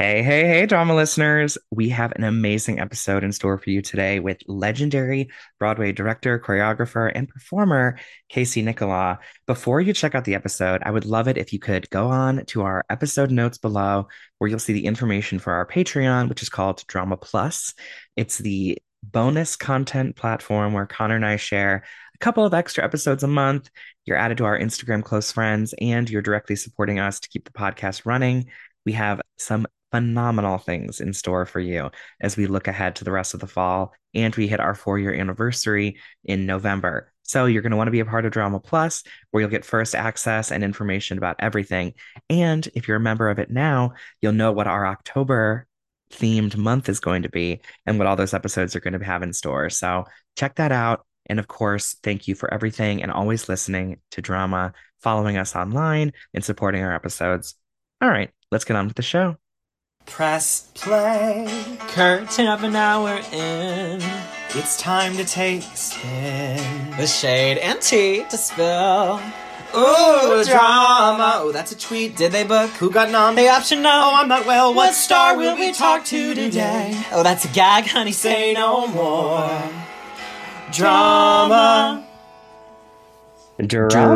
Hey, hey, hey, drama listeners. We have an amazing episode in store for you today with legendary Broadway director, choreographer, and performer Casey Nicholaw. Before you check out the episode, I would love it if you could go on to our episode notes below where you'll see the information for our Patreon, which is called Drama Plus. It's the bonus content platform where Connor and I share a couple of extra episodes a month. You're added to our Instagram close friends, and you're directly supporting us to keep the podcast running. We have some phenomenal things in store for you as we look ahead to the rest of the fall and we hit our four year anniversary in November. So you're going to want to be a part of Drama Plus, where you'll get first access and information about everything. And if you're a member of it now, you'll know what our October themed month is going to be and what all those episodes are going to have in store. So check that out. And of course, thank you for everything and always listening to drama, following us online, and supporting our episodes. All right, let's get on with the show. Press play. Curtain of an hour in. It's time to take a spin. The shade and tea to spill. Ooh, drama. Oh, that's a tweet. Did they book? Who got nom? They option no. Oh, I'm not well. What star will we talk to today? Oh, that's a gag, honey. Say no more. Drama. Drama.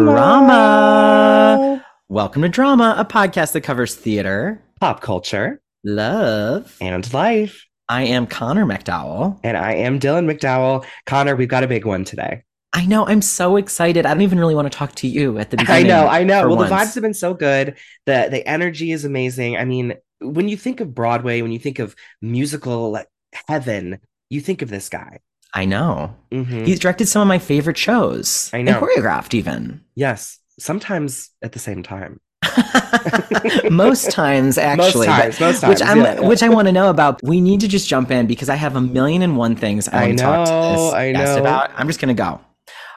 Welcome to Drama, a podcast that covers theater, Pop culture love, and life. I am Connor MacDowell. And I am Dylan MacDowell. Connor, we've got a big one today. I know. I'm so excited. I don't even really want to talk to you at the beginning. I know, I know. Well, once. the vibes have been so good. The the energy is amazing. I mean, when you think of Broadway, when you think of musical heaven, you think of this guy. I know. Mhm. He's directed some of my favorite shows. I know. And choreographed even. yes, sometimes at the same time. Most times, actually. most times, most times. Which I'm, yeah, yeah. which I want to know about. We need to just jump in because I have a million and one things I I want to talk to know, this I guest know. about. I'm just gonna go.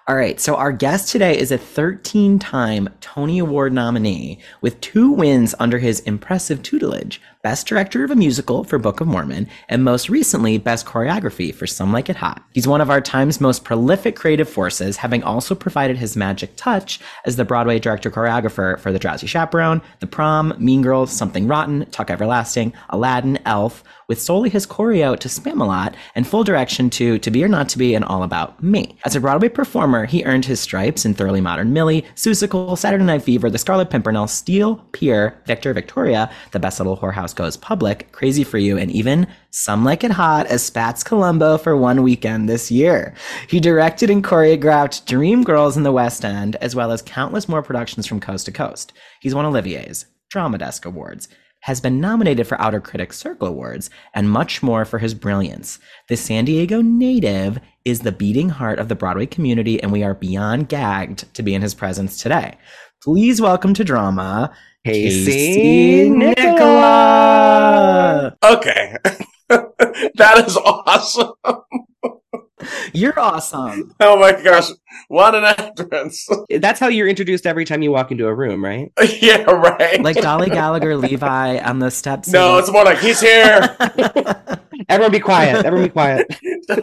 All right, so our guest today is a 13-time Tony Award nominee with two wins under his impressive tutelage: Best Director of a Musical for Book of Mormon, and most recently, Best Choreography for Some Like It Hot. He's one of our time's most prolific creative forces, having also provided his magic touch as the Broadway director choreographer for The Drowsy Chaperone, The Prom, Mean Girls, Something Rotten, Tuck Everlasting, Aladdin, Elf, with solely his choreo to Spamalot and full direction to To Be or Not to Be and All About Me. As a Broadway performer, he earned his stripes in Thoroughly Modern Millie, Seussical, Saturday Night Fever, The Scarlet Pimpernel, Steel, Pier, Victor, Victoria, The Best Little Whorehouse Goes Public, Crazy for You, and even Some Like It Hot as Spats Colombo for one weekend this year. He directed and choreographed Dreamgirls in the West End, as well as countless more productions from coast to coast. He's won Olivier's, Drama Desk Awards, has been nominated for Outer Critics Circle Awards, and much more for his brilliance. The San Diego native is the beating heart of the Broadway community, and we are beyond gagged to be in his presence today. Please welcome to drama, Casey Nicholaw. Okay. that is awesome. You're awesome. Oh my gosh. What an entrance. That's how you're introduced every time you walk into a room, right? yeah, right. Like Dolly Gallagher, Levi on the steps. no, it's more like he's here. Everyone be quiet. Everyone be quiet.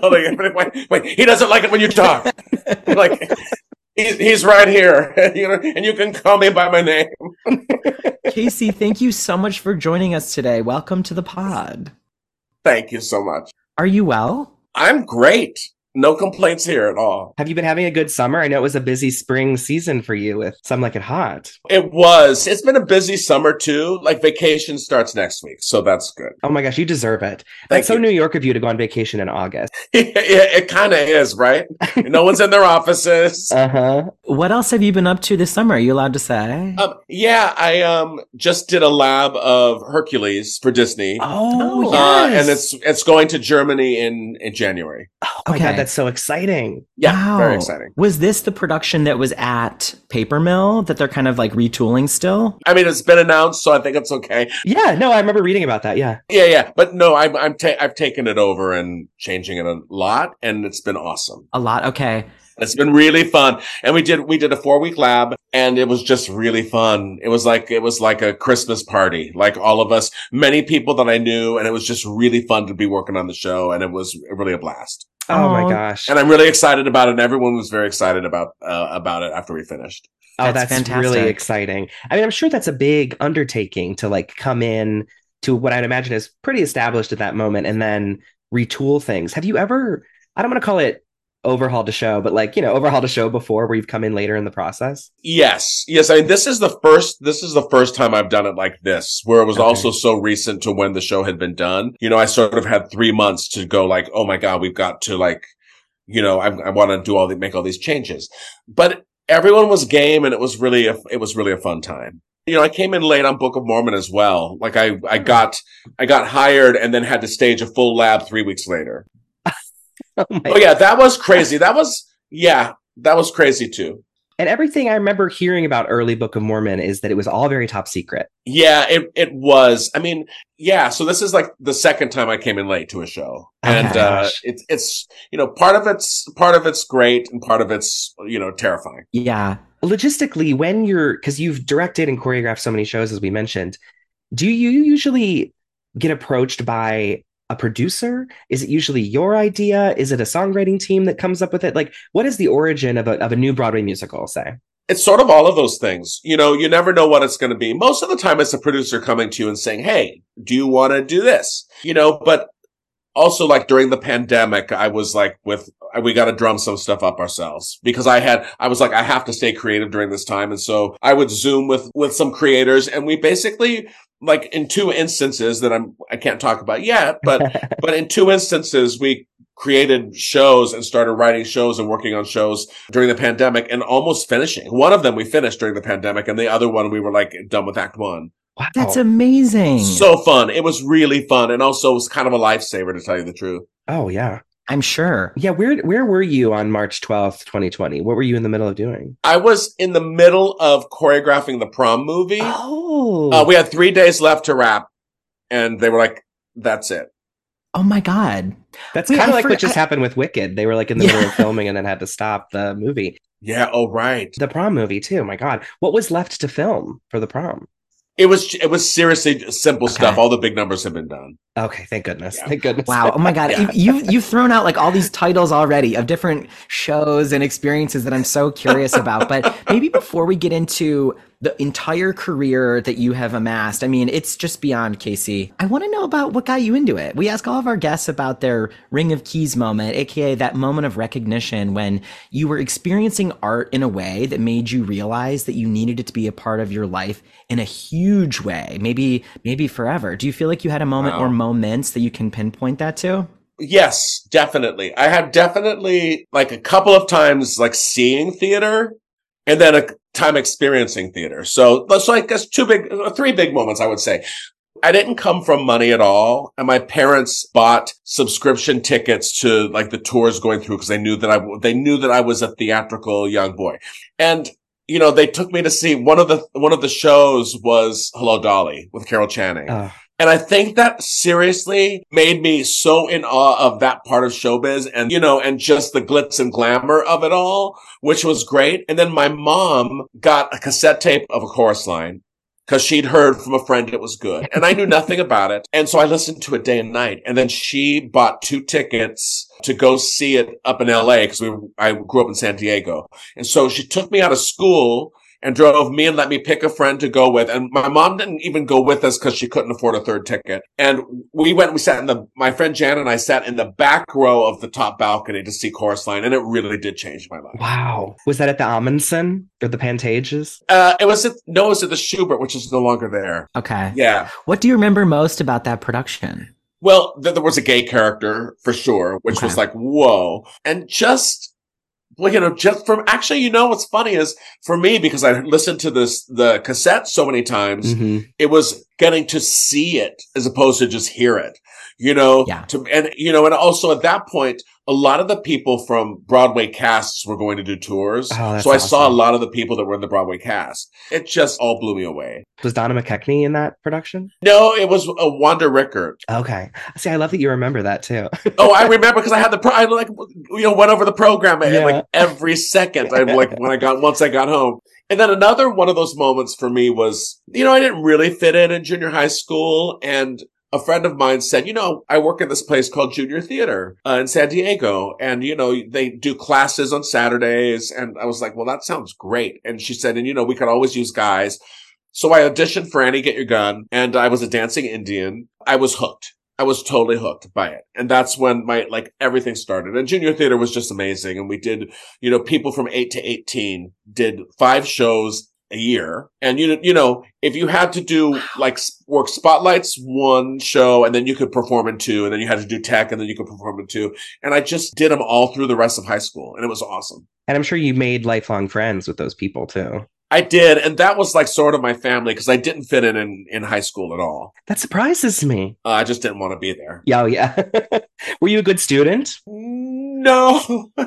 wait, wait, he doesn't like it when you talk. like he's he's right here. you know, and you can call me by my name. Casey, thank you so much for joining us today. Welcome to the pod. Thank you so much. Are you well? I'm great. No complaints here at all. Have you been having a good summer? I know it was a busy spring season for you with Some Like It Hot. It was. It's been a busy summer too. Like vacation starts next week, so that's good. Oh my gosh, you deserve it. Thank That's so. New York of you to go on vacation in August. yeah, it kind of is, right? no one's in their offices. Uh huh. What else have you been up to this summer? Are you allowed to say? Um, yeah, I um just did a lab of Hercules for Disney. Oh, Oh, yes. Uh, and it's it's going to Germany in in January. oh my Okay. god, that's so exciting. Yeah, Wow. very exciting. Was this the production that was at Paper Mill that they're kind of like retooling still? I mean, it's been announced, so I think it's okay. Yeah, no, I remember reading about that. Yeah. Yeah, yeah, but no, I'm I'm ta- I've taken it over and changing it a lot, and it's been awesome. A lot. Okay. It's been really fun, and we did we did a four week lab, and it was just really fun. It was like it was like a Christmas party, like all of us, many people that I knew, and it was just really fun to be working on the show, and it was really a blast. Oh my gosh. and I'm really excited about it. And everyone was very excited about uh, about it after we finished. Oh, That's that's, really exciting. I mean, I'm sure that's a big undertaking to like come in to what I'd imagine is pretty established at that moment and then retool things. Have you ever, I don't want to call it overhauled a show, but like, you know, overhauled a show before where you've come in later in the process? Yes. Yes. I mean, this is the first, this is the first time I've done it like this, where it was Okay. also so recent to when the show had been done. You know, I sort of had three months to go like, oh my God, we've got to like, you know, I, I want to do all the, make all these changes, but everyone was game and it was really, a, it was really a fun time. You know, I came in late on Book of Mormon as well. Like I, I got, I got hired and then had to stage a full lab three weeks later. Oh, my Oh yeah, that was crazy. That was, yeah, that was crazy too. And everything I remember hearing about early Book of Mormon is that it was all very top secret. Yeah, it it was. I mean, yeah. So this is like the second time I came in late to a show, and Oh, uh, it's it's you know part of it's part of it's great, and part of it's you know terrifying. Yeah. Logistically, when you're, because you've directed and choreographed so many shows, as we mentioned, do you usually get approached by a producer? Is it usually your idea? Is it a songwriting team that comes up with it? Like, what is the origin of a, of a new Broadway musical, say? It's sort of all of those things. You know, you never know what it's going to be. Most of the time, it's a producer coming to you and saying, "Hey, do you want to do this?" You know, but also like during the pandemic, I was like with, we got to drum some stuff up ourselves because I had, I was like, I have to stay creative during this time. And so I would zoom with, with some creators and we basically, like in two instances that I'm, I can't talk about yet, but, but in two instances, we created shows and started writing shows and working on shows during the pandemic and almost finishing. One of them we finished during the pandemic and the other one we were like done with act one. Wow. That's amazing. So fun. It was really fun. And also it was kind of a lifesaver to tell you the truth. oh, yeah. I'm sure. Yeah. Where, where were you on March 12th, 2020? What were you in the middle of doing? I was in the middle of choreographing the prom movie. Oh, Uh, we had three days left to wrap, and they were like, "That's it." Oh my God. that's kind of like what forgot- just happened with Wicked. They were like in the middle of filming and then had to stop the movie. Yeah. Oh, right. The prom movie, too. My God. What was left to film for the prom? It was. It was seriously simple Okay. stuff. All the big numbers have been done. Okay, thank goodness. Yeah. Thank goodness. Wow. Oh my God. Yeah. You, you've, you've thrown out like all these titles already of different shows and experiences that I'm so curious about. But maybe before we get into the entire career that you have amassed, I mean, it's just beyond Casey. I want to know about what got you into it. We ask all of our guests about their Ring of Keys moment, aka that moment of recognition when you were experiencing art in a way that made you realize that you needed it to be a part of your life in a huge way, maybe, maybe forever. Do you feel like you had a moment Wow. or moments that you can pinpoint that to? Yes, definitely. I have definitely like a couple of times like seeing theater, and then a time experiencing theater. So that's like that's two big, uh, three big moments I would say. I didn't come from money at all. And my parents bought subscription tickets to like the tours going through because they knew that I, they knew that I was a theatrical young boy. And, you know, they took me to see one of the, one of the shows was Hello Dolly with Carol Channing. Oh, And I think that seriously made me so in awe of that part of showbiz and, you know, and just the glitz and glamour of it all, which was great. And then my mom got a cassette tape of a chorus line because she'd heard from a friend it was good and I knew nothing about it. And so I listened to it day and night. And then she bought two tickets to go see it up in LA because I grew up in San Diego. And so she took me out of school and drove me and let me pick a friend to go with. And my mom didn't even go with us because she couldn't afford a third ticket. And we went, we sat in the, my friend Jan and I sat in the back row of the top balcony to see Chorus Line. And it really did change my life. wow. Was that at the Ahmanson or the Pantages? Uh, it was at, no, it was at the Shubert, which is no longer there. Okay. Yeah. What do you remember most about that production? Well, th- there was a gay character for sure, which Okay. was like, whoa. And just, well, you know, just from actually, you know, what's funny is for me, because I listened to this, the cassette so many times, Mhm. it was getting to see it as opposed to just hear it, you know, Yeah. to, and, you know, and also at that point, a lot of the people from Broadway casts were going to do tours. Oh, so I saw a lot of the people that were in the Broadway cast. It just all blew me away. Was Donna McKechnie in that production? No, it was a Wanda Richert. Okay. See, I love that you remember that too. Oh, I remember because I had the pro- I like you know went over the program and Yeah. like every second. I like when I got once I got home. And then another one of those moments for me was you know I didn't really fit in in junior high school and. A friend of mine said, you know, I work at this place called Junior Theater uh, in San Diego. And, you know, they do classes on Saturdays. And I was like, well, that sounds great. And she said, and, you know, we could always use guys. So I auditioned for Annie Get Your Gun and I was a dancing Indian. I was hooked. I was totally hooked by it. And that's when my, like, everything started. And junior theater was just amazing. And we did, you know, people from eight to 18 did five shows a year. And you, you know, if you had to do like work spotlights one show and then you could perform in two and then you had to do tech and then you could perform in two. And I just did them all through the rest of high school and it was awesome. And I'm sure you made lifelong friends with those people too. I did. And that was like sort of my family because I didn't fit in, in in high school at all. That surprises me. Uh, I just didn't want to be there. Yeah, oh, yeah. Were you a good student? No.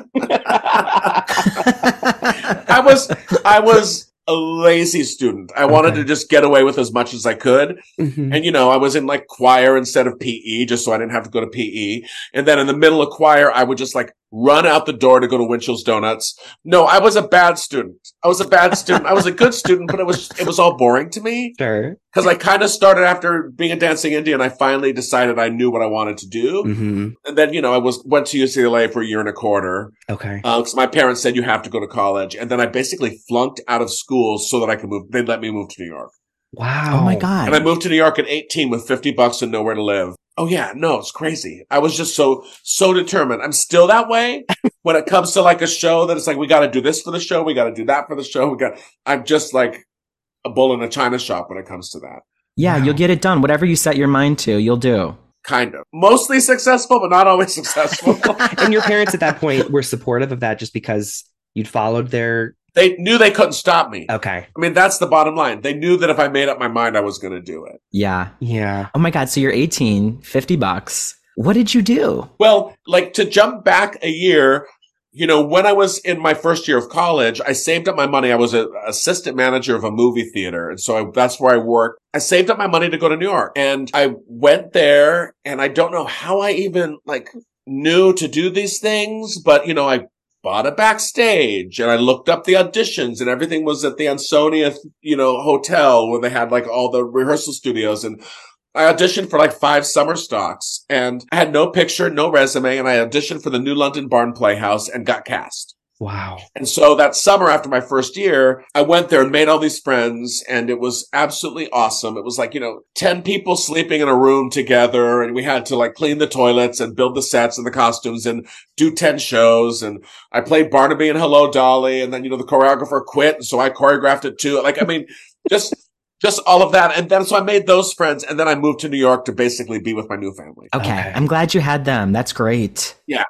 I was I was a lazy student. I wanted to just get away with as much as I could. Mhm. And you know, I was in like choir instead of PE just so I didn't have to go to PE. And then in the middle of choir, I would just like run out the door to go to Winchell's Donuts. No, I was a bad student. I was a bad student. I was a good student, but it was it was all boring to me Sure. because I kind of started after being a dancing Indian. I finally decided I knew what I wanted to do. hmm And then, you know, I was went to UCLA for a year and a quarter Okay. because my parents said you have to go to college, and then I basically flunked out of school so that I could move. They'd let me move to New York, Wow. oh my god. and I moved to New York at 18 with 50 bucks and nowhere to live. Oh yeah, no, it's crazy. I was just so so determined. I'm still that way when it comes to like a show that it's like we got to do this for the show, we got to do that for the show. We got. I'm just like a bull in a china shop when it comes to that. yeah, Wow. you'll get it done. Whatever you set your mind to, you'll do. Kind of. Mostly successful, but not always successful. And your parents at that point were supportive of that just because you'd followed their. They knew they couldn't stop me. Okay. I mean, that's the bottom line. They knew that if I made up my mind, I was going to do it. Yeah. Yeah. Oh my god, so you're 18, 50 bucks. What did you do? Well, like to jump back a year, you know, when I was in my first year of college, I saved up my money. I was an assistant manager of a movie theater. And so I, that's where I worked. I saved up my money to go to New York and I went there and I don't know how I even like knew to do these things, but you know, I bought a backstage and I looked up the auditions and everything was at the Ansonia, you know, hotel where they had like all the rehearsal studios and I auditioned for like five summer stocks and I had no picture, no resume, and I auditioned for the New London Barn Playhouse and got cast. Wow. And so that summer after my first year, I went there and made all these friends and it was absolutely awesome. It was like, you know, 10 people sleeping in a room together and we had to like clean the toilets and build the sets and the costumes and do 10 shows. And I played Barnaby and Hello Dolly. And then, you know, the choreographer quit. And so I choreographed it too. Like, I mean, just, just all of that. And then so I made those friends and then I moved to New York to basically be with my new family. Okay. Okay. I'm glad you had them. That's great. Yeah.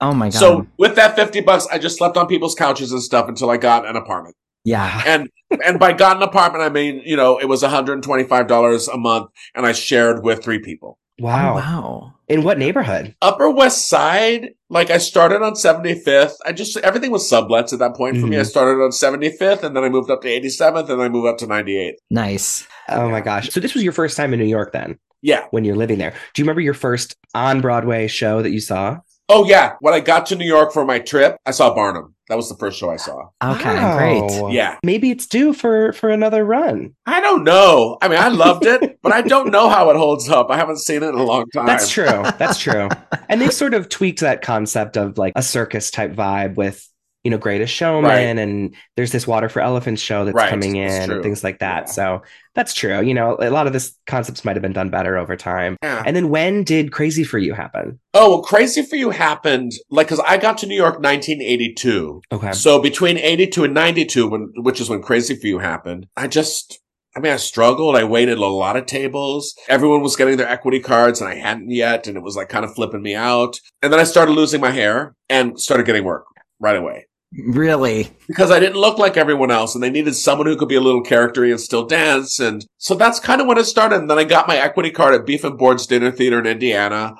Oh my god. So with that 50 bucks, I just slept on people's couches and stuff until I got an apartment. yeah. and and by got an apartment, I mean you know it was one hundred and twenty five dollars a month, and I shared with three people. Wow. Oh, wow. In what neighborhood? Upper West Side, like I started on seventy fifth. I just everything was sublets at that point for me. I Mhm. started on seventy fifth, and then I moved up to eighty seventh, and then I moved up to ninety eighth. Nice. Oh my gosh. So this was your first time in New York then, Yeah. when you're living there. Do you remember your first on Broadway show that you saw? Oh yeah. When I got to New York for my trip, I saw Barnum. That was the first show I saw. Okay, Wow. great. Yeah. Maybe it's due for for another run. I don't know. I mean, I loved it, but I don't know how it holds up. I haven't seen it in a long time. That's true. That's true. and they've sort of tweaked that concept of like a circus type vibe with you know Greatest Showman Right. and there's this Water for Elephants show that's Right, coming in and things like that. Yeah. So that's true. You know, a lot of this concepts might have been done better over time. Yeah. And then when did Crazy for You happen? Oh, well, Crazy for You happened like because I got to New York 1982. Okay. So between 82 and 92, when, which is when Crazy for You happened, I just, I mean, I struggled. I waited a lot of tables. Everyone was getting their equity cards and I hadn't yet. And it was like kind of flipping me out. And then I started losing my hair and started getting work right away Really? because I didn't look like everyone else and they needed someone who could be a little charactery and still dance. And so that's kind of when it started. And then I got my equity card at Beef and Boards Dinner Theater in Indiana.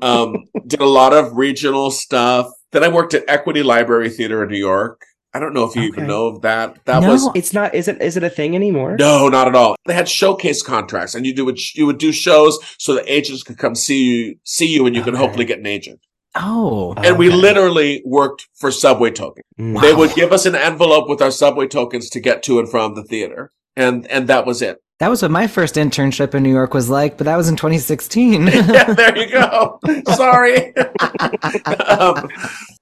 Um, did a lot of regional stuff. Then I worked at Equity Library Theater in New York. I don't know if you even know of that. That No. was It's not. Is it? Is it a thing anymore? no, not at all. They had showcase contracts, and you do you would do shows so the agents could come see you, see you, and you could Okay. hopefully get an agent. Oh. And we literally worked for subway tokens. Mm. They would give us an envelope with our subway tokens to get to and from the theater. And and that was it. That was what my first internship in New York was like, but that was in 2016. yeah, there you go. Sorry. um,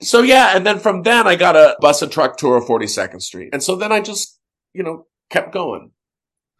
so yeah, and then from then I got a bus and truck tour of 42nd Street. And so then I just, you know, kept going.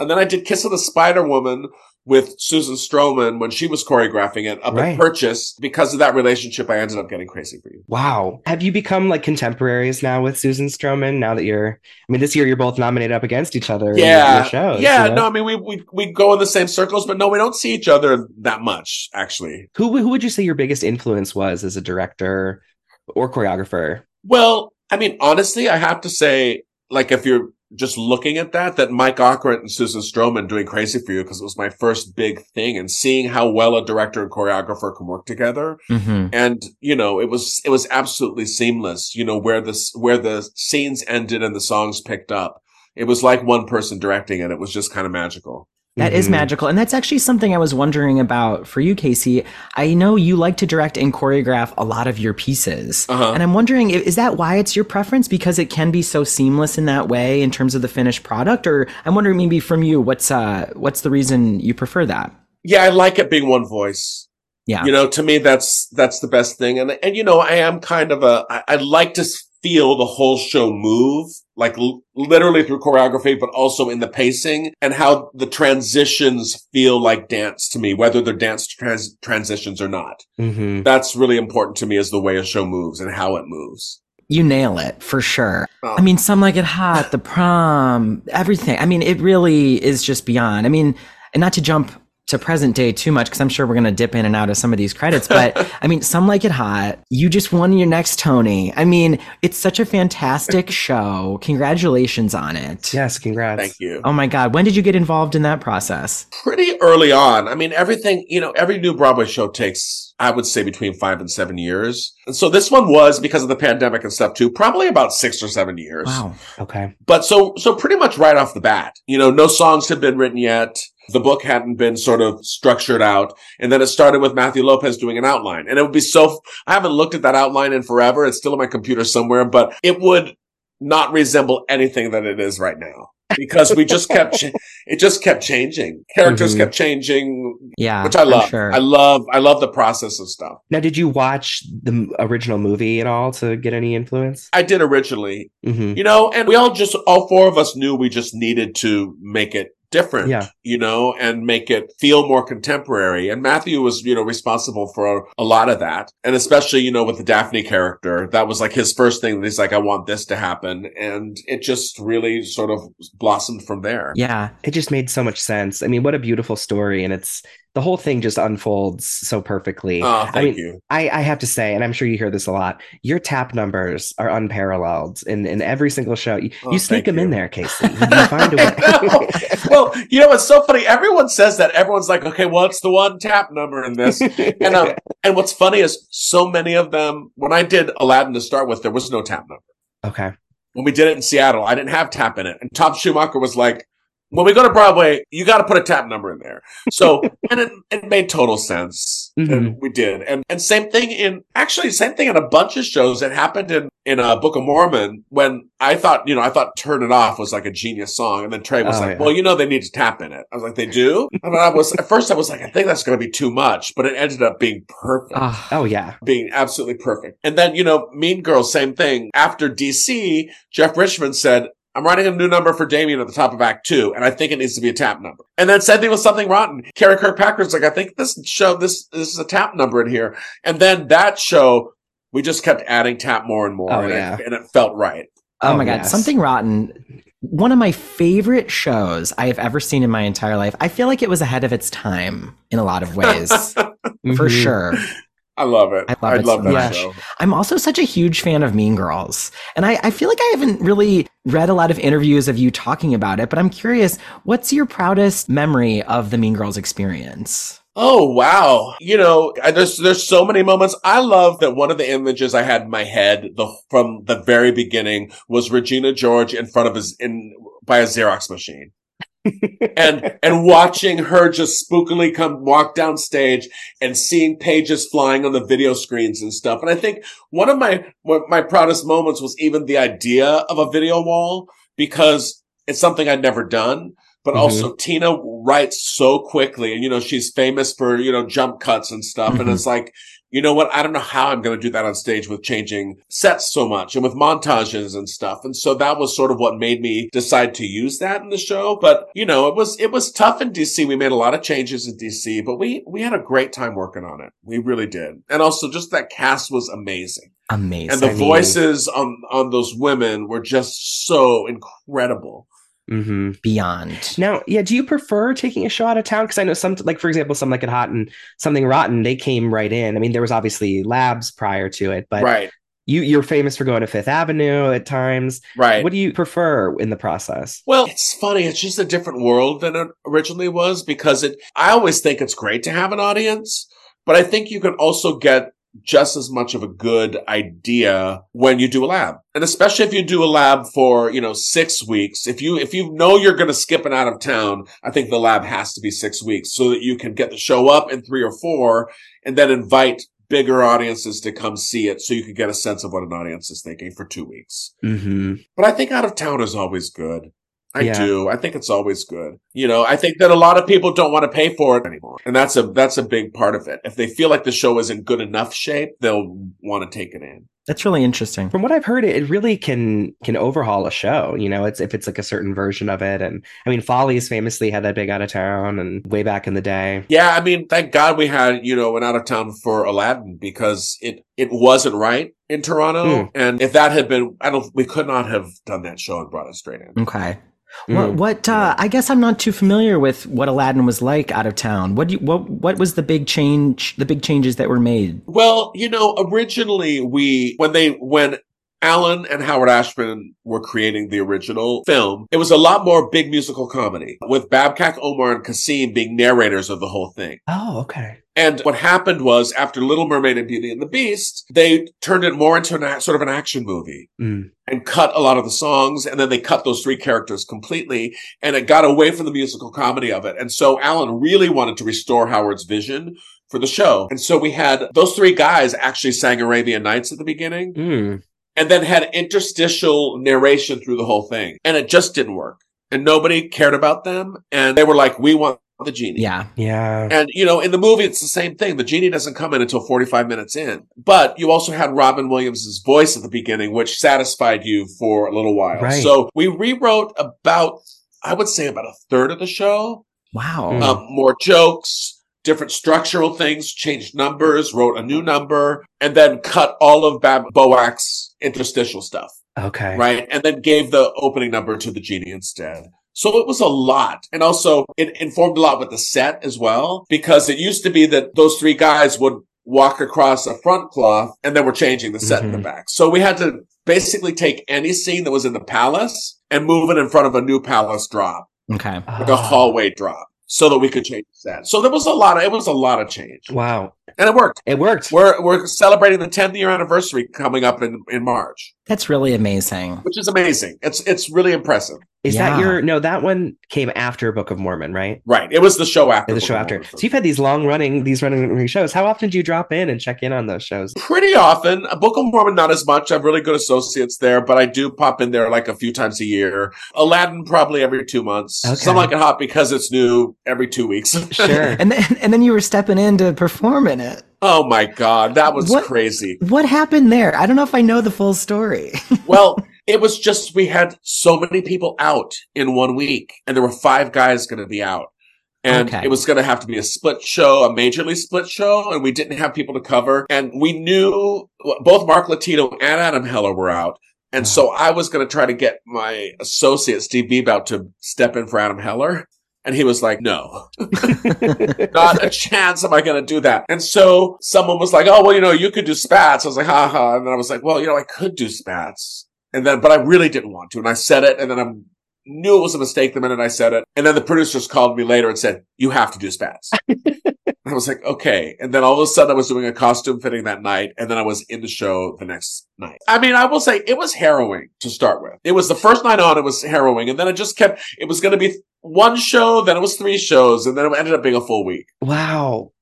And then I did Kiss of the Spider Woman with Susan Stroman when she was choreographing it up Right. at Purchase. Because of that relationship, I ended up getting Crazy for You. Wow. Have you become like contemporaries now with Susan Stroman now that you're I mean this year you're both nominated up against each other in your- Yeah. your shows. yeah. you know? No, I mean, we, we, we go in the same circles, but no, we don't see each other that much, actually. Who who would you say your biggest influence was as a director or choreographer? Well, I mean, honestly, I have to say, like, if you're just looking at that, that Mike Ockrent and Susan Stroman doing Crazy for You, because it was my first big thing and seeing how well a director and choreographer can work together. hmm And, you know, it was, it was absolutely seamless, you know, where this, where the scenes ended and the songs picked up. It was like one person directing it. It was just kind of magical. That is Mhm. magical. And that's actually something I was wondering about for you, Casey. I know you like to direct and choreograph a lot of your pieces. Uh-huh. And I'm wondering, is that why it's your preference? Because it can be so seamless in that way in terms of the finished product? Or I'm wondering maybe from you, what's, uh, what's the reason you prefer that? Yeah, I like it being one voice. Yeah. You know, to me, that's, that's the best thing. And, and, you know, I am kind of a, I, I like to feel the whole show move, like l- literally through choreography, but also in the pacing and how the transitions feel like dance to me, whether they're dance trans- transitions or not. Mhm. That's really important to me is the way a show moves and how it moves. You nail it for sure. Oh. I mean, some like it hot, the prom, everything. I mean, it really is just beyond. I mean, and not to jump to present day too much because I'm sure we're gonna dip in and out of some of these credits, but I mean, some like it hot. You just won your next Tony. I mean, it's such a fantastic show. Congratulations on it. Yes, congrats. Thank you. Oh my God, when did you get involved in that process? pretty early on. I mean, everything, you know, every new Broadway show takes, I would say between five and seven years. And so this one was because of the pandemic and stuff too, probably about six or seven years. Wow. Okay. But so, so pretty much right off the bat, you know, no songs had been written yet. The book hadn't been sort of structured out. And then it started with Matthew Lopez doing an outline. And it would be so, I haven't looked at that outline in forever. It's still on my computer somewhere, but it would not resemble anything that it is right now because we just kept, ch- it just kept changing. Characters Mhm. kept changing, Yeah. which I love. sure. I love, I love the process of stuff. Now, did you watch the original movie at all to get any influence? I did originally, hmm you know, and we all just, all four of us knew we just needed to make it different, Yeah. you know, and make it feel more contemporary. And Matthew was, you know, responsible for a, a lot of that. And especially, you know, with the Daphne character, that was like his first thing that he's like, I want this to happen. And it just really sort of blossomed from there. yeah. It just made so much sense. I mean, what a beautiful story, and it's the whole thing just unfolds so perfectly. Oh, thank I mean, you. I, I have to say, and I'm sure you hear this a lot, your tap numbers are unparalleled in, in every single show. You, Oh, you sneak them in there, Casey. You find a way. well, you know, it's so funny. Everyone says that. Everyone's like, okay, what's the one tap number in this? And, um, and what's funny is so many of them, when I did Aladdin to start with, there was no tap number. okay. When we did it in Seattle, I didn't have tap in it. And Tom Schumacher was like, when we go to Broadway, you got to put a tap number in there. So, and it, it made total sense. And Mhm. we did. And, and same thing in, actually, same thing in a bunch of shows. It happened in, in a Book of Mormon when I thought, you know, I thought Turn It Off was like a genius song. And then Trey was Oh, like, yeah. well, you know, they need to tap in it. I was like, they do? I mean, I was, at first I was like, I think that's going to be too much, but it ended up being perfect Ah. Oh, yeah. being absolutely perfect. And then, you know, Mean Girls, same thing. After DC, Jeff Richmond said, I'm writing a new number for Damian at the top of Act Two, and I think it needs to be a tap number. And then same thing with Something Rotten. Karey Kirkpatrick's like, I think this show, this, this is a tap number in here. And then that show, we just kept adding tap more and more, Oh, and, yeah. it, and it felt right. Oh, Oh, my god, yes. something rotten. One of my favorite shows I have ever seen in my entire life. I feel like it was ahead of its time in a lot of ways, for Mhm. sure. I love it. I love it love so that much. show. I'm also such a huge fan of Mean Girls. And I, I feel like I haven't really read a lot of interviews of you talking about it, but I'm curious, what's your proudest memory of the Mean Girls experience? Oh wow! You know, I- there's there's so many moments. I love that one of the images I had in my head the from the very beginning was Regina George in front of his in by a Xerox machine. And and watching her just spookily come walk down stage and seeing pages flying on the video screens and stuff. And I think one of my one of my proudest moments was even the idea of a video wall because it's something I'd never done. but Mhm. also Tina writes so quickly. And, you know, she's famous for, you know, jump cuts and stuff. And Mhm. it's like, you know what? I don't know how I'm going to do that on stage with changing sets so much and with montages and stuff. And so that was sort of what made me decide to use that in the show. But, you know, it was, it was tough in DC. We made a lot of changes in DC, but we, we had a great time working on it. We really did. And also just that cast was amazing. Amazing. And the voices on, on those women were just so incredible. Hmm Beyond. Now, yeah, do you prefer taking a show out of town? Because I know some, like for example, some like it hot and something rotten, they came right in. I mean, there was obviously labs prior to it, but right. you you're famous for going to Fifth Avenue at times. Right. What do you prefer in the process? Well, it's funny. It's just a different world than it originally was because it, I always think it's great to have an audience, but I think you can also get just as much of a good idea when you do a lab. And especially if you do a lab for, you know, six weeks. If you, if you know you're going to skip an out of town, I think the lab has to be six weeks so that you can get the show up in three or four and then invite bigger audiences to come see it so you can get a sense of what an audience is thinking for two weeks. Mm-hmm. But I think out of town is always good. I Yeah. do. I think it's always good. You know, I think that a lot of people don't want to pay for it anymore. And that's a, that's a big part of it. If they feel like the show is in good enough shape, they'll want to take it in. That's really interesting. From what I've heard, it, it really can can overhaul a show. You know, it's if it's like a certain version of it. And I mean, Follies famously had that big out of town and way back in the day. Yeah. I mean, thank God we had, you know, an out of town for Aladdin because it, it wasn't right in Toronto. Hmm. And if that had been, I don't, we could not have done that show and brought it straight in. Okay. What, Mm. what uh, I guess I'm not too familiar with what Aladdin was like out of town. What do you, what what was the big change? The big changes that were made. Well, you know, originally we, when they, when Alan and Howard Ashman were creating the original film, it was a lot more big musical comedy with Babkak, Omar, and Kassim being narrators of the whole thing. Oh, okay. And what happened was after Little Mermaid and Beauty and the Beast, they turned it more into an, sort of an action movie Mm. and cut a lot of the songs. And then they cut those three characters completely and it got away from the musical comedy of it. And so Alan really wanted to restore Howard's vision for the show. And so we had those three guys actually sang Arabian Nights at the beginning Mm. And then had interstitial narration through the whole thing. And it just didn't work. And nobody cared about them. And they were like, we want the genie. Yeah. Yeah. And, you know, in the movie, it's the same thing. The genie doesn't come in until 45 minutes in. But you also had Robin Williams' voice at the beginning, which satisfied you for a little while. Right. So we rewrote about, I would say about a third of the show. Wow. Mm. Um, more jokes, different structural things, changed numbers, wrote a new number, and then cut all of Bab- Boak's interstitial stuff Okay. right? And then gave the opening number to the genie instead. So it was a lot. And also it informed a lot with the set as well, because it used to be that those three guys would walk across a front cloth and then we're changing the set in the Mhm. back. So we had to basically take any scene that was in the palace and move it in front of a new palace drop, okay. like a Ah. hallway drop. So that we could change the set. So there was a lot of, it was a lot of change. Wow. And it worked. It worked. We're, we're celebrating the 10th year anniversary coming up in, in March, That's really amazing. which is amazing. It's, it's really impressive. Is Yeah. that your no? That one came after Book of Mormon, right? Right. It was the show after. the show Book of after. So you've had these long running, these running shows. How often do you drop in and check in on those shows? Pretty often. A Book of Mormon, not as much. I have really good associates there, but I do pop in there like a few times a year. Aladdin probably every two months. Okay. Some like it hot because it's new every two weeks. Sure. And then and then you were stepping in to perform in it. oh my God. That was What- crazy. What happened there? I don't know if I know the full story. Well, it was just, we had so many people out in one week and there were five guys going to be out. And Okay. it was going to have to be a split show, a majorly split show, and we didn't have people to cover. And we knew both Mark Lotito and Adam Heller were out. And so I was going to try to get my associate, Steve Bebout, to step in for Adam Heller. And he was like, no, not a chance am I going to do that. And so someone was like, oh, well, you know, you could do spats. I was like, ha ha. And then I was like, well, you know, I could do spats. And then, but I really didn't want to. And I said it and then I knew it was a mistake the minute I said it. And then the producers called me later and said, you have to do spats. I was like, okay. And then all of a sudden I was doing a costume fitting that night. And then I was in the show the next night. I mean, I will say it was harrowing to start with. It was the first night on, it was harrowing. And then it just kept, it was going to be one show, then it was three shows, and then it ended up being a full week. Wow.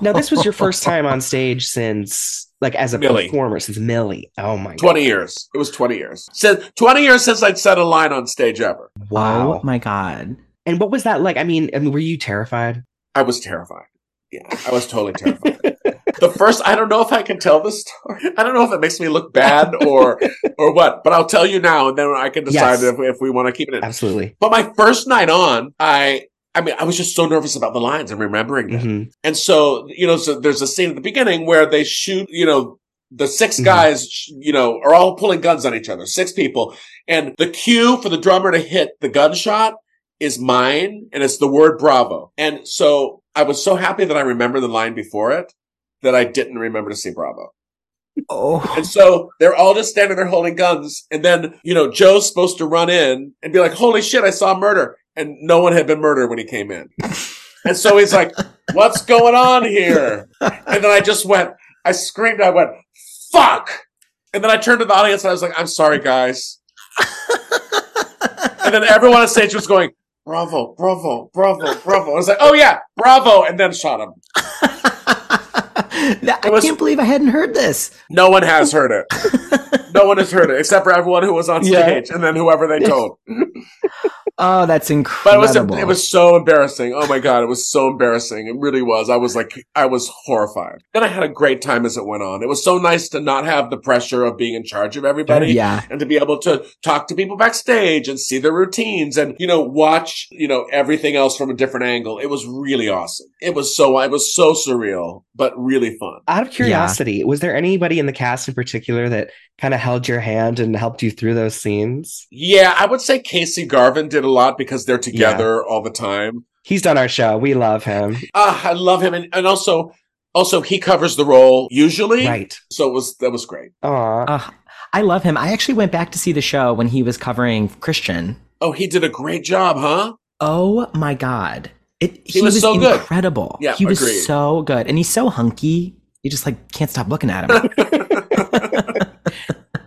Now this was your first time on stage since, like, as a Millie. performer since Millie. Oh my 20 god. years. It was 20 years. Since 20 years since I'd set a line on stage ever. Wow. Oh my god. And what was that like? I mean, I mean, were you terrified? I was terrified. Yeah, I was totally terrified. the first, I don't know if I can tell this story. I don't know if it makes me look bad or or what, but I'll tell you now, and then I can decide Yes. if, if we want to keep it in. Absolutely. But my first night on, I. I mean, I was just so nervous about the lines and remembering them. hmm And so, you know, so there's a scene at the beginning where they shoot, you know, the 6 Mhm. guys, you know, are all pulling guns on each other, six people. And the cue for the drummer to hit the gunshot is mine and it's the word bravo. And so I was so happy that I remember the line before it that I didn't remember to say bravo. Oh, And so they're all just standing there holding guns. And then, you know, Joe's supposed to run in and be like, holy shit, I saw murder. And no one had been murdered when he came in. And so he's like, what's going on here? And then I just went, I screamed, I went, fuck. And then I turned to the audience and I was like, I'm sorry, guys. And then everyone on stage was going, bravo, bravo, bravo, bravo. I was like, oh yeah, bravo. And then shot him. I was- can't believe I hadn't heard this. No one has heard it. No one has heard it except for everyone who was on Yeah. stage and then whoever they told. Oh, that's incredible! But it incredible. was it was so embarrassing. Oh my god, it was so embarrassing. It really was. I was like I was horrified. Then I had a great time as it went on. It was so nice to not have the pressure of being in charge of everybody. yeah. And to be able to talk to people backstage and see their routines and, you know, watch, you know, everything else from a different angle. It was really awesome. It was so, it was so surreal, but really fun. Out of curiosity, was there anybody in the cast in particular that kind of held your hand and helped you through those scenes? Yeah, I would say Casey Garvin did a lot because they're together all the time. He's done our show. We love him. Ah, I love him. And, and also, also he covers the role usually. Right. So it was, that was great. Aw. Uh, I love him. I actually went back to see the show when he was covering Christian. Oh, he did a great job, huh? Oh my god. It, he, was was, so good. incredible. Yeah, he was so good. And he's so hunky. You just like can't stop looking at him.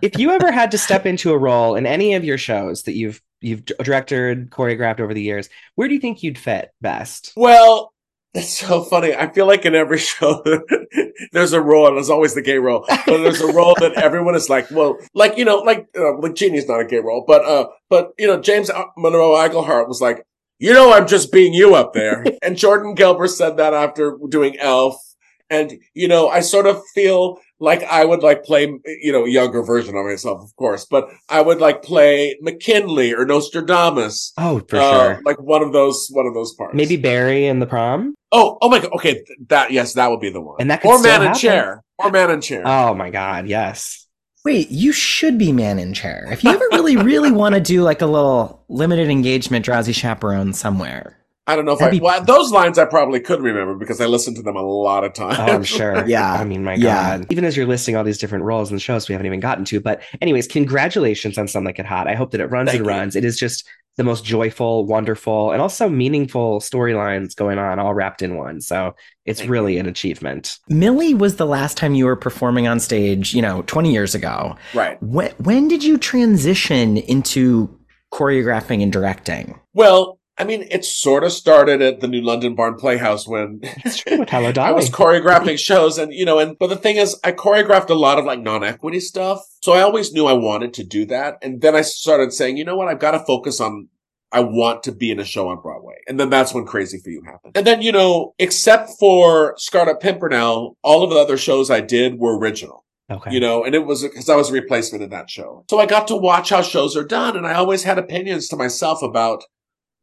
if you ever had to step into a role in any of your shows that you've you've directed, choreographed over the years, where do you think you'd fit best? Well, that's so funny. I feel like in every show, there's a role, and there's always the gay role, but there's a role that everyone is like, well, like, you know, like, uh, like Genie's not a gay role, but, uh, but, you know, James Monroe Iglehart was like, you know, I'm just being you up there. and Jordan Gelber said that after doing Elf. And, you know, I sort of feel like I would like play, you know, a younger version of myself, of course, but I would like play McKinley or Nostradamus. Oh, for uh, sure. Like one of those, one of those parts. Maybe Barry in the prom. Oh, oh my god. Okay, that yes, that would be the one. And that could or still man in chair, or man in chair. Oh my God, yes. Wait, you should be man in chair. If you ever really, really want to do like a little limited engagement drowsy chaperone somewhere. I don't know if I that'd be- well, those lines I probably could remember because I listened to them a lot of oh, times. Oh, I'm sure. Yeah. I mean, my Yeah. God. Even as you're listing all these different roles and shows we haven't even gotten to. But, anyways, congratulations on Some Like It Hot. I hope that it runs Thank and you. runs. It is just the most joyful, wonderful, and also meaningful storylines going on all wrapped in one. So it's Thank really an achievement. Millie was the last time you were performing on stage, you know, 20 years ago. right. When, when did you transition into choreographing and directing? Well, I mean, it sort of started at the New London Barn Playhouse when It's true with Hello I was choreographing shows and, you know, and, but the thing is, I choreographed a lot of like non-equity stuff. So I always knew I wanted to do that. And then I started saying, you know what? I've got to focus on, I want to be in a show on Broadway. And then that's when Crazy for You happened. And then, you know, except for Scarlet Pimpernel, all of the other shows I did were original okay. you know, and it was because I was a replacement in that show. So I got to watch how shows are done, and I always had opinions to myself about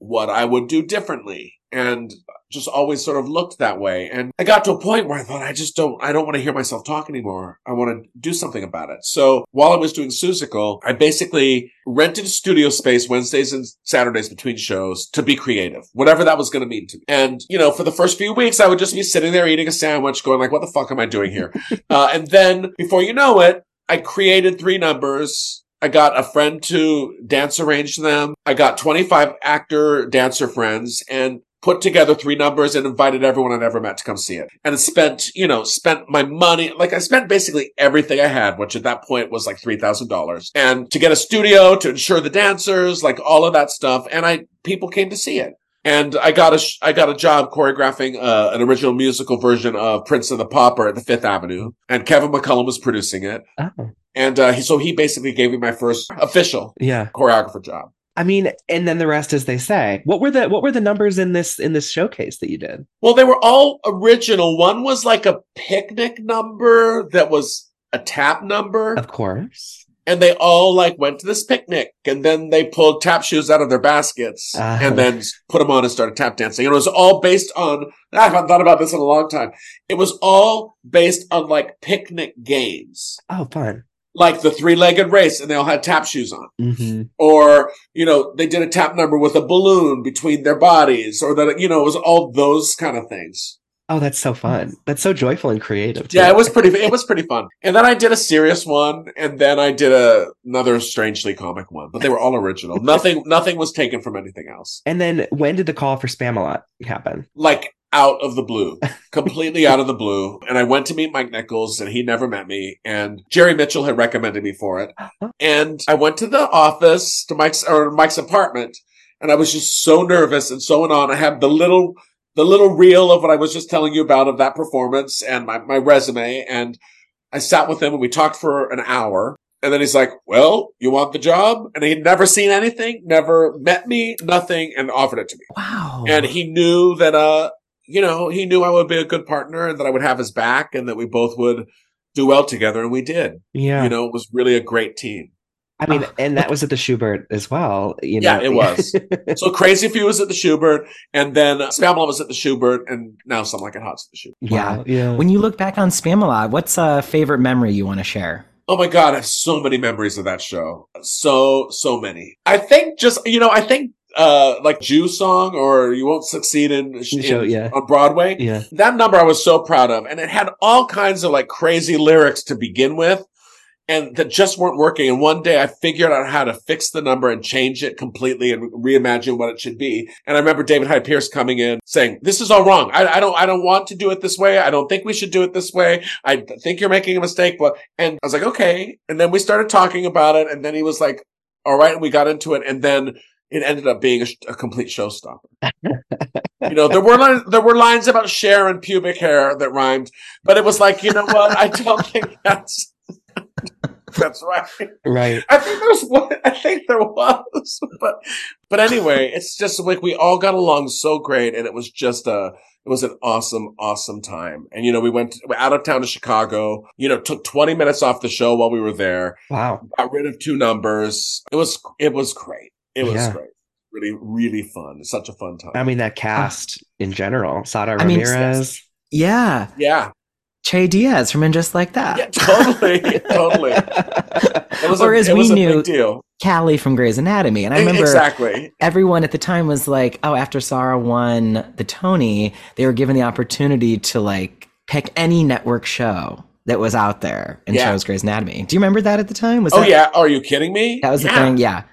what I would do differently, and just always sort of looked that way. And I got to a point where I thought, I just don't, I don't want to hear myself talk anymore. I want to do something about it. So while I was doing Seussical, I basically rented studio space Wednesdays and Saturdays between shows to be creative, whatever that was going to mean to me. And, you know, for the first few weeks, I would just be sitting there eating a sandwich going like, what the fuck am I doing here? Uh, and then before you know it, I created three numbers. I got a friend to dance arrange them. I got 25 actor dancer friends and put together three numbers and invited everyone I'd ever met to come see it. And spent, you know, spent my money, like I spent basically everything I had, which at that point was like $3,000 and to get a studio, to insure the dancers, like all of that stuff. And I, people came to see it. And I got a sh- I got a job choreographing uh, an original musical version of Prince of the Pauper at the Fifth Avenue, and Kevin McCollum was producing it. Oh, And uh, he, so he basically gave me my first official yeah. choreographer job. I mean, and then the rest as they say. What were the what were the numbers in this in this showcase that you did? Well, they were all original. One was like a picnic number that was a tap number. Of course. And they all like went to this picnic and then they pulled tap shoes out of their baskets Uh-huh. and then put them on and started tap dancing. And it was all based on, I haven't thought about this in a long time. It was all based on like picnic games, Oh, fun. like the three legged race and they all had tap shoes on. hmm Or, you know, they did a tap number with a balloon between their bodies or that, you know, it was all those kind of things. Oh, that's so fun. That's so joyful and creative. too. Yeah, it was pretty. It was pretty fun. And then I did a serious one, and then I did a, another strangely comic one. But they were all original. nothing, nothing was taken from anything else. And then when did the call for Spamalot happen? Like out of the blue, completely out of the blue. And I went to meet Mike Nichols, and he never met me. And Jerry Mitchell had recommended me for it. Uh-huh. And I went to the office to Mike's or Mike's apartment, and I was just so nervous and so on. I had the little the little reel of what I was just telling you about of that performance and my, my resume. And I sat with him and we talked for an hour. And then he's like, well, you want the job? And he'd never seen anything, never met me, nothing, and offered it to me. Wow. And he knew that, uh, you know, he knew I would be a good partner and that I would have his back and that we both would do well together. And we did. Yeah. You know, it was really a great team. I mean, and that was at the Shubert as well. You Yeah, know? it was. So Crazy Few was at the Shubert, and then uh, Spamalot was at the Shubert, and now Some Like It Hot's at the Shubert. Yeah. Wow, yeah. when you look back on Spamalot, what's a favorite memory you want to share? Oh my God, I have so many memories of that show. So, so many. I think just, you know, I think, uh, like Jew song or You Won't Succeed in, in Show, yeah. on Broadway. yeah. That number I was so proud of. And it had all kinds of like crazy lyrics to begin with and that just weren't working. And one day I figured out how to fix the number and change it completely and reimagine what it should be. And I remember David Hyde Pierce coming in saying, this is all wrong. I, I don't, I don't want to do it this way. I don't think we should do it this way. I think you're making a mistake. But, and I was like, okay. And then we started talking about it. And then he was like, all right. And we got into it. And then it ended up being a, a complete showstopper. you know, there were lines, there were lines about Cher and pubic hair that rhymed, but it was like, you know what? I don't think that's that's right. Right. I think there's one. I think there was, but but anyway, it's just like we all got along so great, and it was just a. It was an awesome, awesome time. And, you know, we went out of town to Chicago, you know, took 20 minutes off the show while we were there, Wow. got rid of two numbers. It was, it was great. It was Yeah. great. Really, really fun. Such a fun time. I mean, that cast in general. Sara I mean, Ramirez. Yeah, yeah. Che Diaz from And Just Like That. Yeah, totally. totally. It was Or a, as we knew- deal. Callie from Grey's Anatomy. And I remember exactly. everyone at the time was like, oh, after Sara won the Tony, they were given the opportunity to like pick any network show that was out there and Yeah. chose Grey's Anatomy. Do you remember that at the time? Was Oh that, yeah. Are you kidding me? That was the thing. Yeah.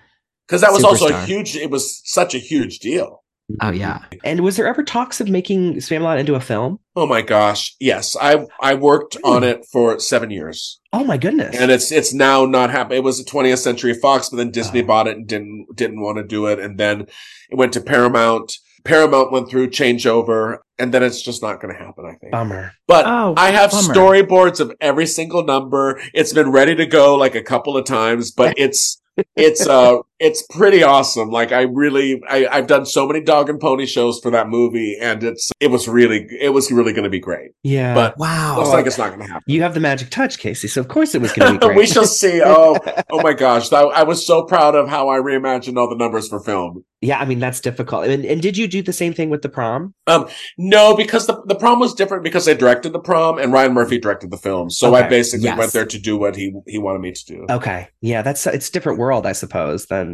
Because that was also a huge. It was such a huge deal. Oh, yeah. And was there ever talks of making Spamalot into a film? Oh my gosh. Yes, I I worked on it for seven years, Oh my goodness. and it's it's now not happening. It was a 20th Century Fox, but then Disney Oh. bought it and didn't didn't want to do it, and then it went to Paramount. Paramount went through changeover, and then it's just not going to happen. I think. Bummer. But Oh, I have bummer. storyboards of every single number. It's been ready to go like a couple of times, but it's it's uh it's pretty awesome. Like I really I, I've done so many dog and pony shows for that movie, and it's it was really it was really going to be great. Yeah. But Wow. looks like it's not going to happen. you have the magic touch, Casey. So of course it was going to be great. we shall see. Oh, oh my gosh! I, I was so proud of how I reimagined all the numbers for film. yeah, I mean that's difficult. And, and did you do the same thing with the prom? Um, no, because the the prom was different because I directed the prom and Ryan Murphy directed the film, so I basically Yes. went there to do what he he wanted me to do. Okay. Yeah, that's it's a different world, I suppose, than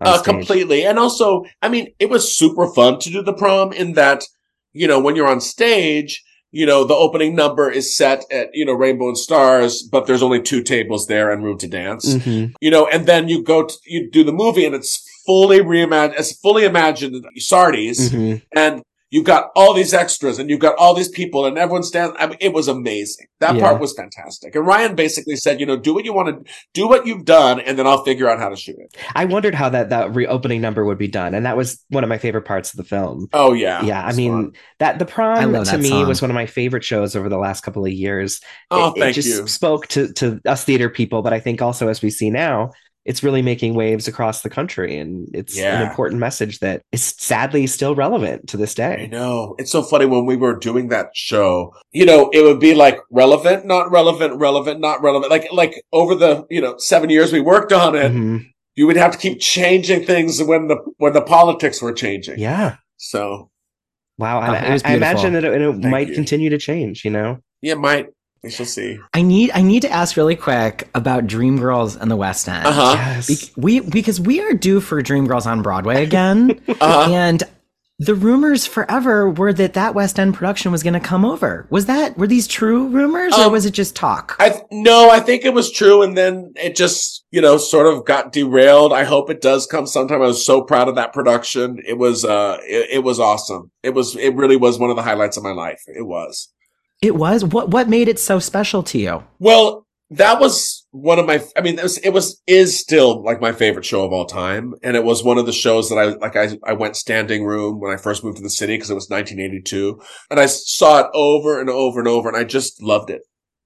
uh, completely. And also, I mean, it was super fun to do the prom in that, you know, when you're on stage, you know, the opening number is set at, you know, Rainbow and Stars, but there's only two tables there and room to dance, Mhm. you know, and then you go to, you do the movie and it's fully reimagined, it's fully imagined Sardi's Mhm. and you've got all these extras and you've got all these people and everyone's down. I mean, it was amazing. That Yeah. part was fantastic. And Ryan basically said, you know, do what you want to do what you've done and then I'll figure out how to shoot it. I wondered how that that reopening number would be done, and that was one of my favorite parts of the film. Oh yeah. yeah, I mean fun. that the prom love to that me song. was one of my favorite shows over the last couple of years. Oh, it, it thank just you. spoke to to us theater people, but I think also as we see now, it's really making waves across the country and it's an important message that is sadly still relevant to this day. I know. It's so funny when we were doing that show, you know, it would be like relevant, not relevant, relevant, not relevant. Like, like over the, you know, seven years we worked on it, Mhm. you would have to keep changing things when the, when the politics were changing. Yeah. So Wow. Oh, I, it was I imagine that it, it might you. continue to change, you know? yeah, might, we shall see. I need I need to ask really quick about Dreamgirls and the West End. Uh huh. Yes. Be- we because we are due for Dreamgirls on Broadway again, Uh huh. and the rumors forever were that that West End production was going to come over. Was that were these true rumors or Um, was it just talk? I th- no, I think it was true, and then it just you know sort of got derailed. I hope it does come sometime. I was so proud of that production. It was uh, it, it was awesome. It was it really was one of the highlights of my life. It was. It was what what made it so special to you? Well, that was one of my. I mean, it was it was is still like my favorite show of all time, and it was one of the shows that I like. I I went standing room when I first moved to the city because it was 1982, and I saw it over and over and over, and I just loved it.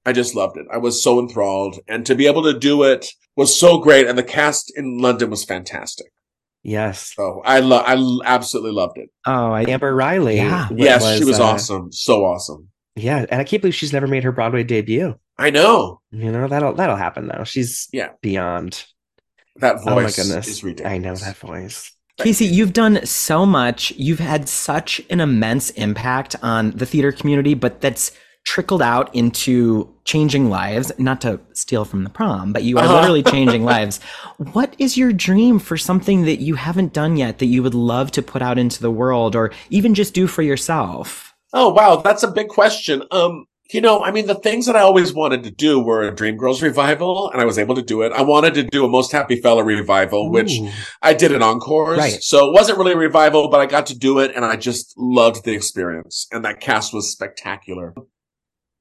I just loved it. I was so enthralled, and to be able to do it was so great, and the cast in London was fantastic. yes. So I love I absolutely loved it. Oh, Amber Riley. Yeah. w- yes, she was uh, awesome, so awesome. Yeah, and I can't believe she's never made her Broadway debut. I know You know that'll that'll happen though. She's Yeah. beyond. that voice oh my goodness, is ridiculous. I know that voice. Casey, you've done so much. You've had such an immense impact on the theater community, but that's trickled out into changing lives. Not to steal from the prom, but you are Uh-huh. literally changing lives. What is your dream for something that you haven't done yet that you would love to put out into the world or even just do for yourself? Oh wow, that's a big question. Um, you know, I mean, the things that I always wanted to do were a Dreamgirls revival, and I was able to do it. I wanted to do a Most Happy Fella revival, which I did in encores. Right. So it wasn't really a revival, but I got to do it, and I just loved the experience. And that cast was spectacular.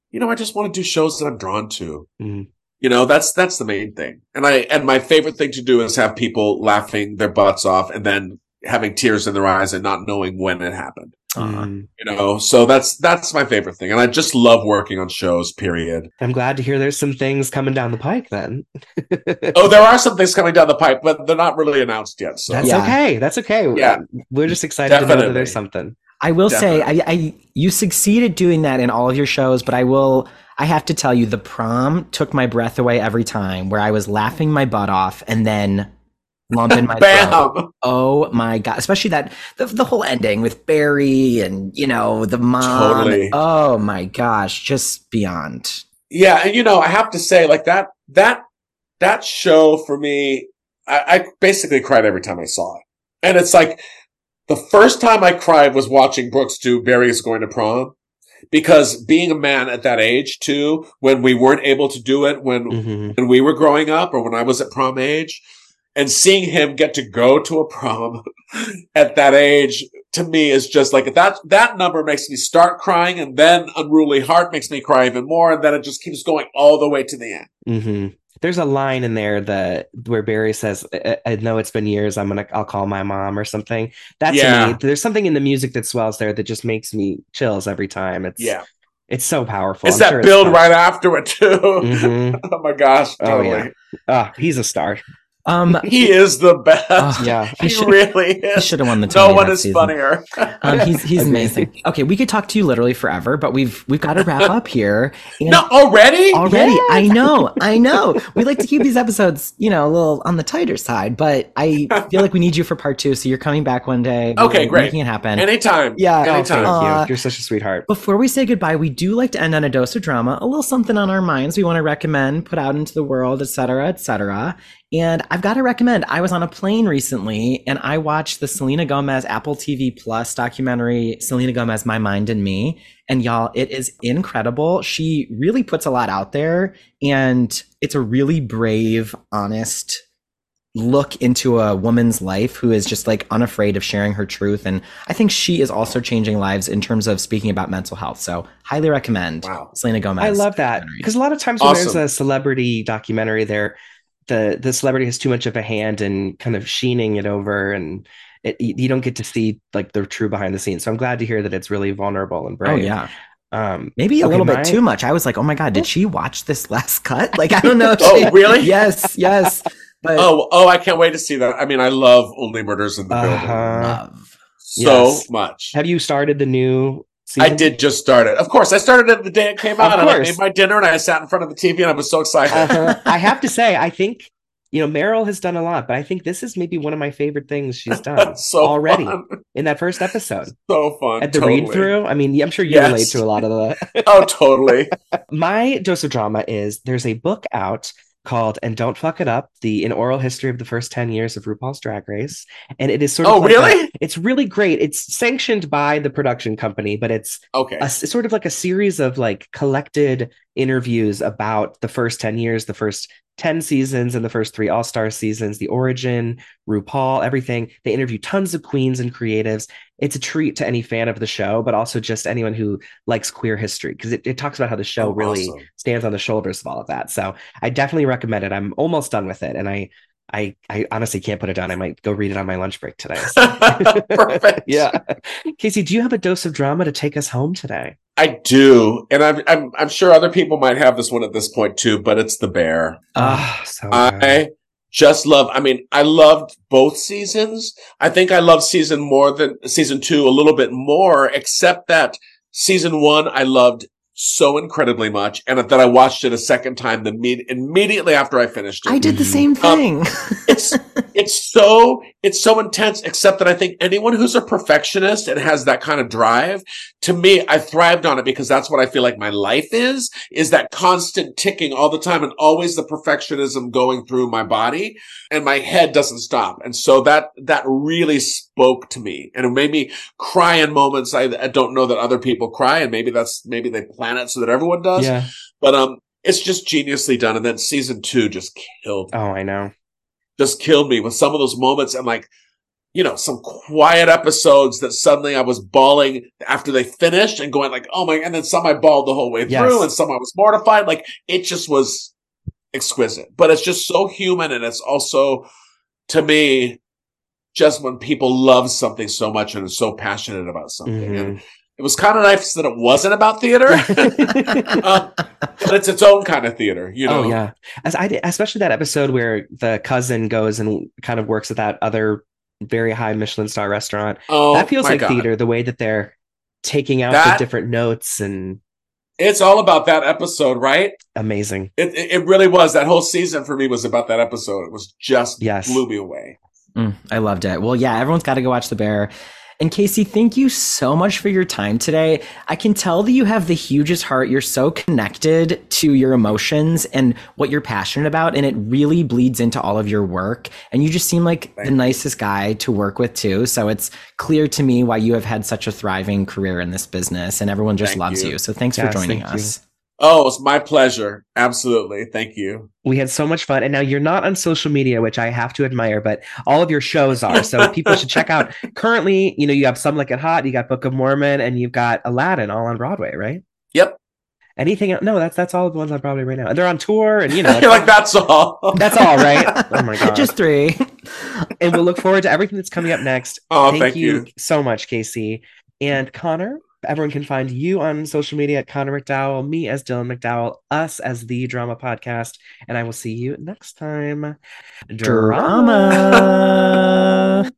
You know, I just want to do shows that I'm drawn to. Mm. You know, that's that's the main thing. And I and my favorite thing to do is have people laughing their butts off, and then having tears in their eyes and not knowing when it happened Aw. Mm. you know so that's that's my favorite thing and i just love working on shows period I'm glad to hear there's some things coming down the pike then. oh there are some things coming down the pipe but they're not really announced yet so That's Yeah. okay. That's okay. Yeah. We're just excited to know that there's something. I will say, I, Definitely. I you succeeded doing that in all of your shows, but I will. I have to tell you, the prom took my breath away every time. Where I was laughing my butt off and then lump in my throat. Oh my god! Especially that the, the whole ending with Barry and you know the mom. Totally. Oh my gosh, just beyond. yeah and you know i have to say like that that that show for me I, I basically cried every time i saw it and it's like the first time i cried was watching brooks do barry is going to prom because being a man at that age too when we weren't able to do it when hmm when we were growing up or when I was at prom age and seeing him get to go to a prom at that age to me is just like that, that number makes me start crying and then unruly heart makes me cry even more. And then it just keeps going all the way to the end. hmm There's a line in there that where Barry says, I, "I know it's been years. I'm gonna, I'll call my mom or something." That's Yeah. There's something in the music that swells there that just makes me chills every time. It's Yeah. it's so powerful. It's I'm that sure build right after it too. Mhm. oh my gosh. Oh, yeah. Ah, he's a star. Um, He is the best. Oh, Yeah. he he should really he is. should have won the Tony No one that is season. funnier. Um, he's he's amazing. Okay, we could talk to you literally forever, but we've we've got to wrap up here. No, already? already, I know, I know. We like to keep these episodes, you know, a little on the tighter side, but I feel like we need you for part two. So you're coming back one day. We're Okay, great. making it happen. Anytime. Yeah. Oh, Anytime. thank Uh, you. You're such a sweetheart. Before we say goodbye, we do like to end on a dose of drama, a little something on our minds we want to recommend, put out into the world, etc., etc. And I've got to recommend. I was on a plane recently and I watched the Selena Gomez Apple TV Plus documentary, Selena Gomez, My Mind and Me. And y'all, it is incredible. She really puts a lot out there and it's a really brave, honest look into a woman's life who is just like unafraid of sharing her truth. And I think she is also changing lives in terms of speaking about mental health. So highly recommend Wow. Selena Gomez. I love that because a lot of times when there's a celebrity documentary, there the the celebrity has too much of a hand in kind of sheening it over, and it, you you don't get to see like the true behind the scenes. So I'm glad to hear that it's really vulnerable and brave Oh yeah, Um, maybe a Okay, little my- bit too much. I was like, oh my god, did she watch this last cut? Like I don't know. if Oh, she- really? Yes, yes. But Oh, oh, I can't wait to see that. I mean, I love Only Murders in the Building Uh-huh. love. so Yes. much. Have you started the new I did just start it. Of course, I started it the day it came out. and I made my dinner and I sat in front of the TV and I was so excited. Uh-huh. I have to say, I think you know Meryl has done a lot, but I think this is maybe one of my favorite things she's done so already fun. in that first episode. So fun. At the totally. read through, I mean, I'm sure you Yes. relate to a lot of the. Oh, totally. my dose of drama is there's a book out called "And Don't Fuck It Up: The Inaural History of the First Ten Years of RuPaul's Drag Race," and it is sort of Oh, like a- really? it's really great. It's sanctioned by the production company, but it's Okay. a s- sort of like a series of like collected interviews about the first 10 years, the first 10 seasons and the first three All Star seasons, the origin, RuPaul, everything. They interview tons of queens and creatives. It's a treat to any fan of the show, but also just anyone who likes queer history because it, it talks about how the show Oh, really awesome. stands on the shoulders of all of that. So I definitely recommend it. I'm almost done with it. And I, I, I honestly can't put it down. I might go read it on my lunch break today. So. Perfect. yeah. Casey, do you have a dose of drama to take us home today? I do. And I'm, I'm, I'm sure other people might have this one at this point too, but it's The Bear. Ah, so good. I just love, I mean, I loved both seasons. I think I love season more than season two a little bit more, except that season one I loved so incredibly much. And that I watched it a second time the imme- immediately after I finished it. I did the Mhm. same thing. it's it's so it's so intense except that i think anyone who's a perfectionist and has that kind of drive to me i thrived on it because that's what i feel like my life is is that constant ticking all the time and always the perfectionism going through my body and my head doesn't stop and so that that really spoke to me and it made me cry in moments i, I don't know that other people cry and maybe that's maybe they plan it so that everyone does yeah. but um it's just geniusly done and then season two just killed Oh, I know. just killed me with some of those moments and like, you know, some quiet episodes that suddenly I was bawling after they finished and going like, oh my, and then some I bawled the whole way Yes. through and some I was mortified. Like it just was exquisite, but it's just so human. And it's also to me, just when people love something so much and are so passionate about something. Mhm. And it was kind of nice that it wasn't about theater, uh, but it's its own kind of theater, you know? Oh yeah, as I did, especially that episode where the cousin goes and kind of works at that other very high Michelin star restaurant. Oh, that feels like God. theater. The way that they're taking out That- the different notes and It's all about that episode, right? amazing. It, it it really was. That whole season for me was about that episode. It was just Yes. blew me away. Mm, I loved it. Well, yeah, everyone's got to go watch The Bear. And Casey, thank you so much for your time today. I can tell that you have the hugest heart. You're so connected to your emotions and what you're passionate about, and it really bleeds into all of your work. And you just seem like the nicest guy to work with, too. So it's clear to me why you have had such a thriving career in this business, and everyone just Thank loves you. you. So thanks Yes, for joining thank you. Us. Oh, it's my pleasure. Absolutely. Thank you. We had so much fun, and now you're not on social media, which I have to admire, but all of your shows are. So people should check out. Currently, you know, you have Some Like It Hot, you got Book of Mormon, and you've got Aladdin all on Broadway, right? Yep. Anything? else? No, that's that's all the ones on Broadway right now, and they're on tour, and you know, You're like that's all. that's all right. Oh my god! Just three. and we'll look forward to everything that's coming up next. Oh, thank you, you. so much, Casey. And Connor, everyone can find you on social media at Connor MacDowell, me as Dylan MacDowell, us as the Drama Podcast, and I will see you next time. Drama.